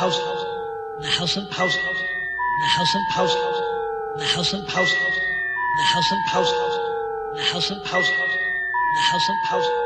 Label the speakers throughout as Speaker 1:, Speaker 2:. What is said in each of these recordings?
Speaker 1: house. The house and house. The house and house. The house and house. The house and house. The house and house, the house and house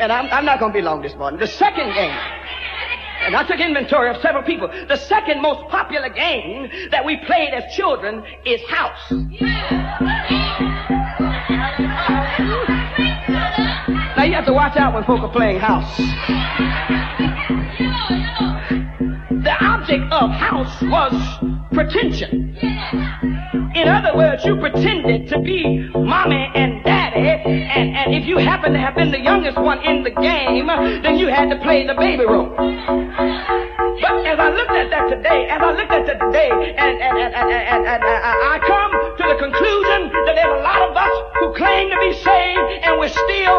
Speaker 1: and
Speaker 2: I'm, I'm not going to be long this morning. The second game, and I took inventory of several people. The second most popular game that we played as children is house. Now you have to watch out when folk are playing house. The object of house was pretension. Youngest one in the game, then you had to play the baby role. But as I looked at that today, as I looked at that today, and, and, and, and, and I come to the conclusion that there's a lot of us who claim to be saved and we're still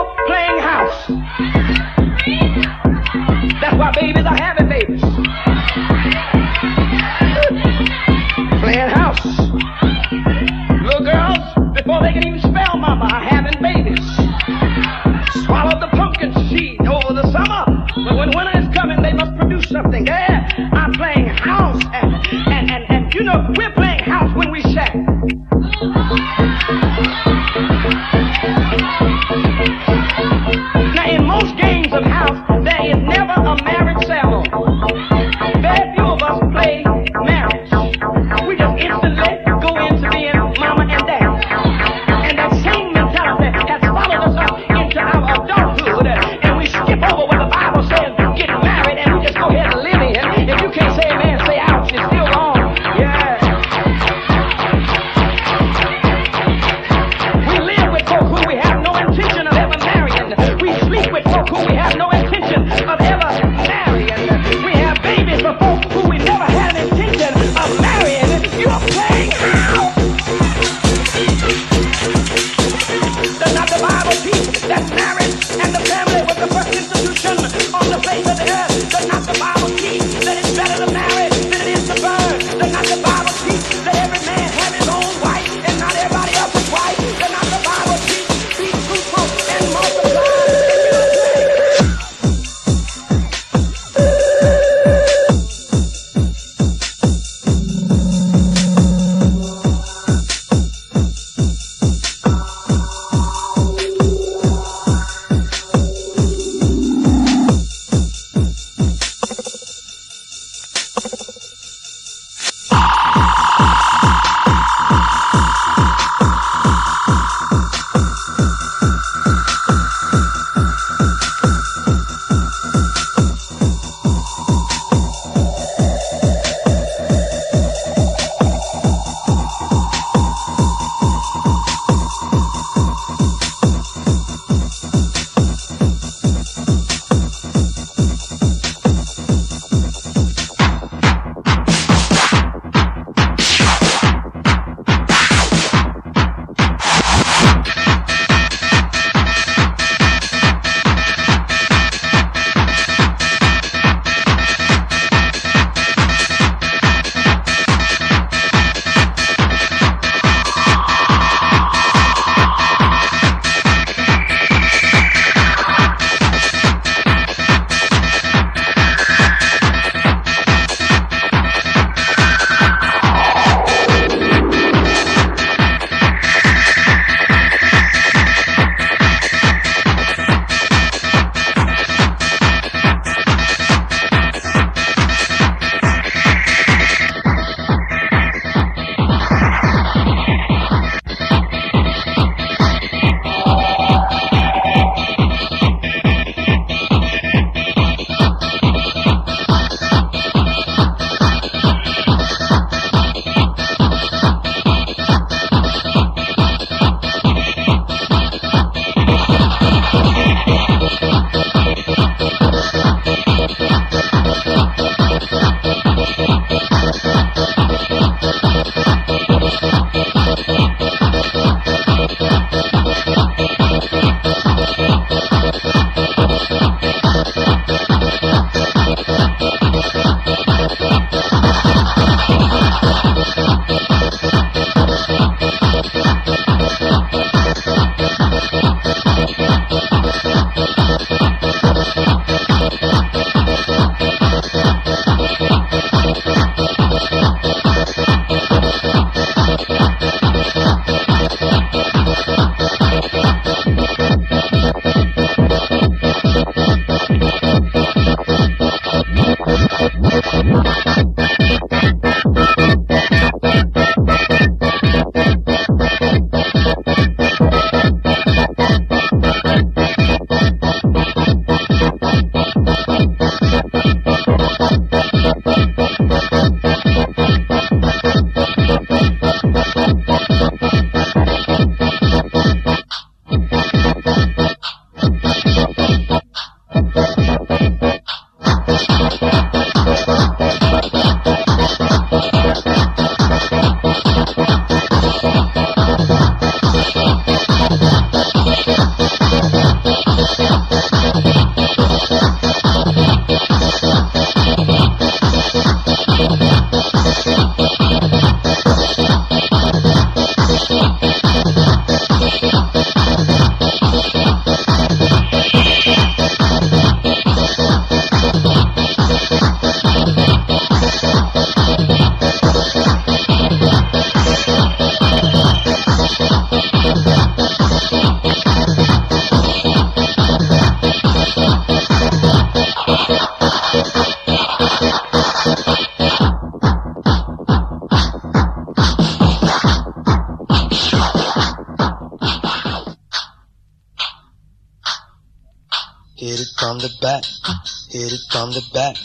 Speaker 3: Hit it from the back,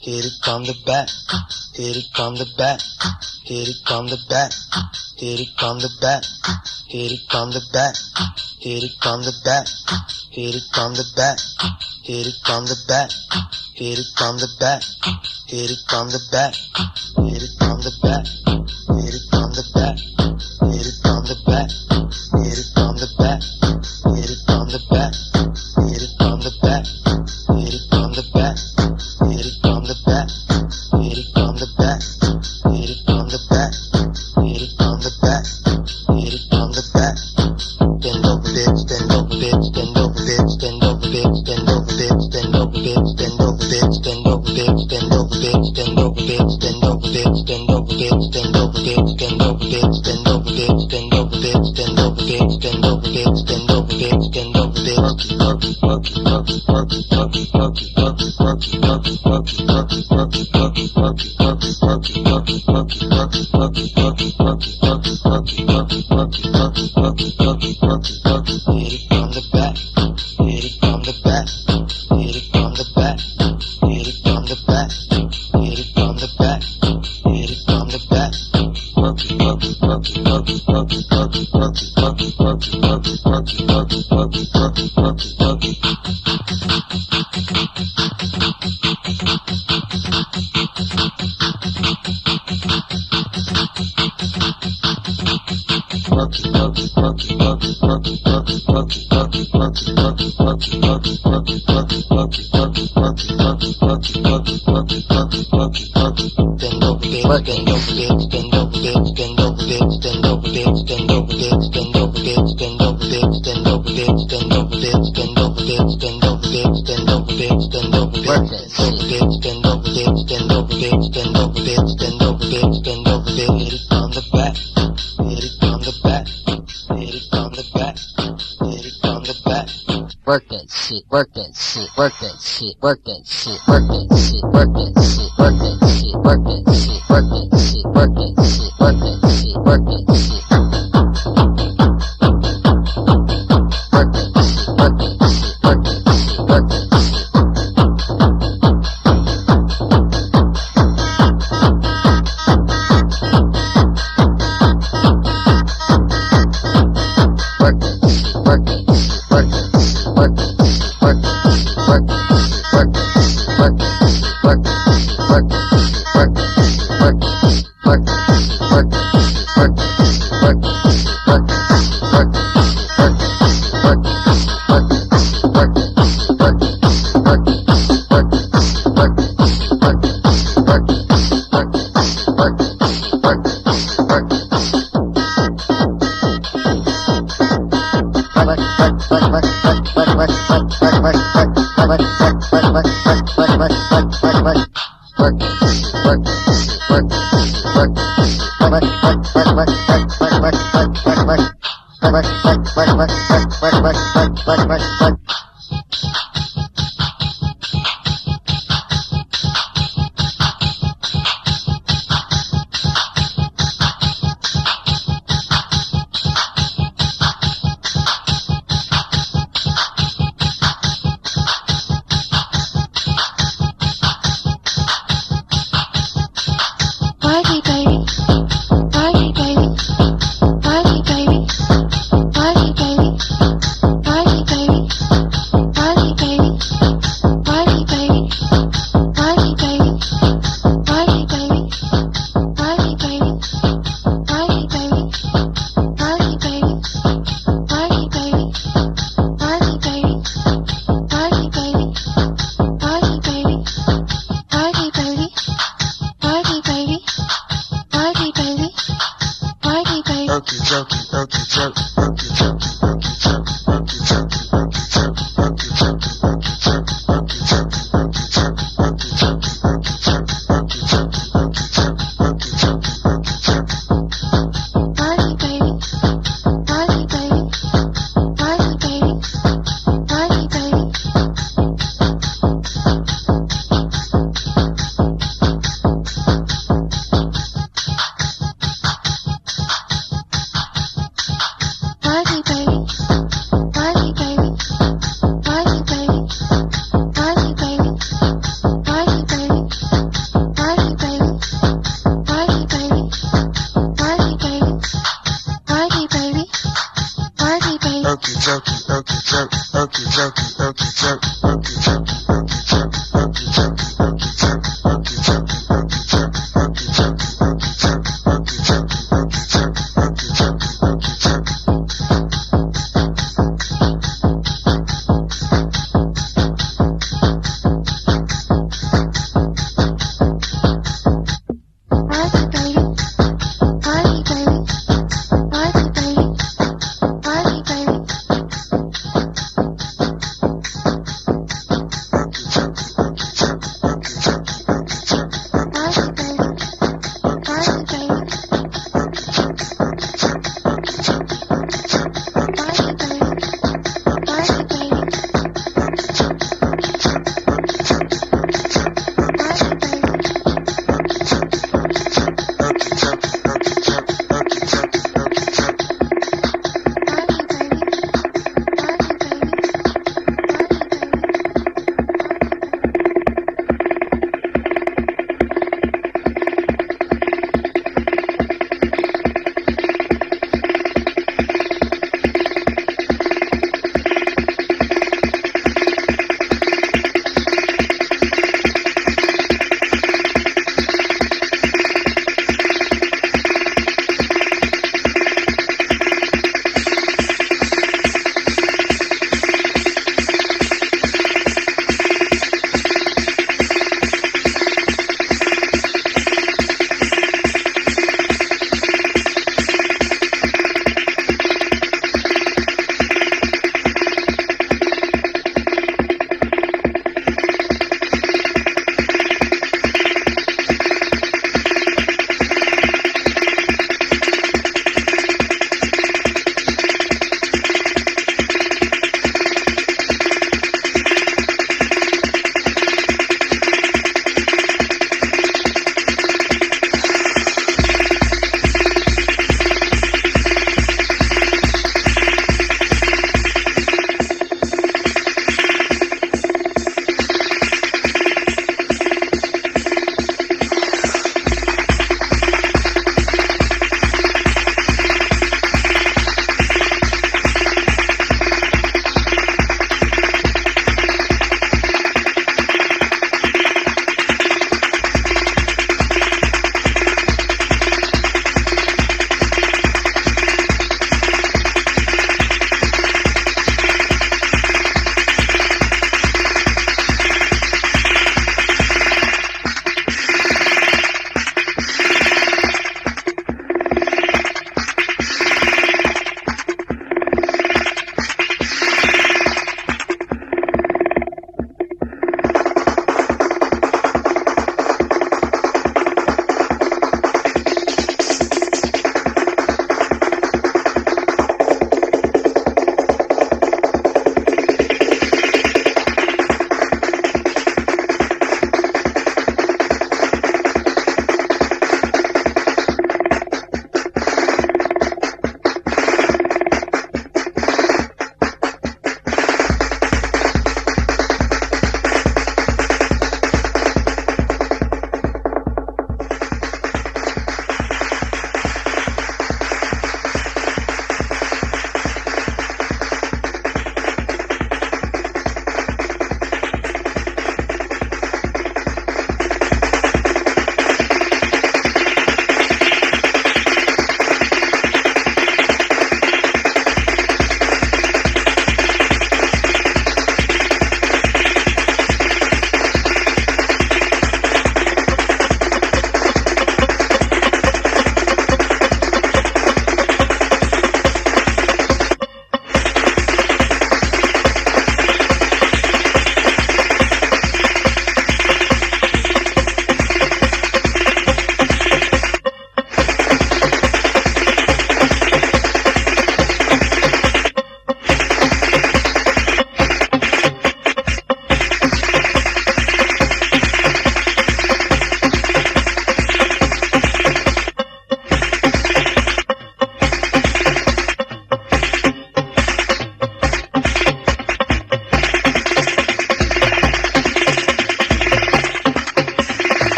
Speaker 3: hit it from the back, hit it from the back, hit it from the back, hit it from the back, hit it from the back, hit it from the back, hit it from the back, hit it from the back, hit it from the back. Here it come the bat. Here it come the
Speaker 4: bat. working shit, working shit, working shit, working shit,
Speaker 5: working.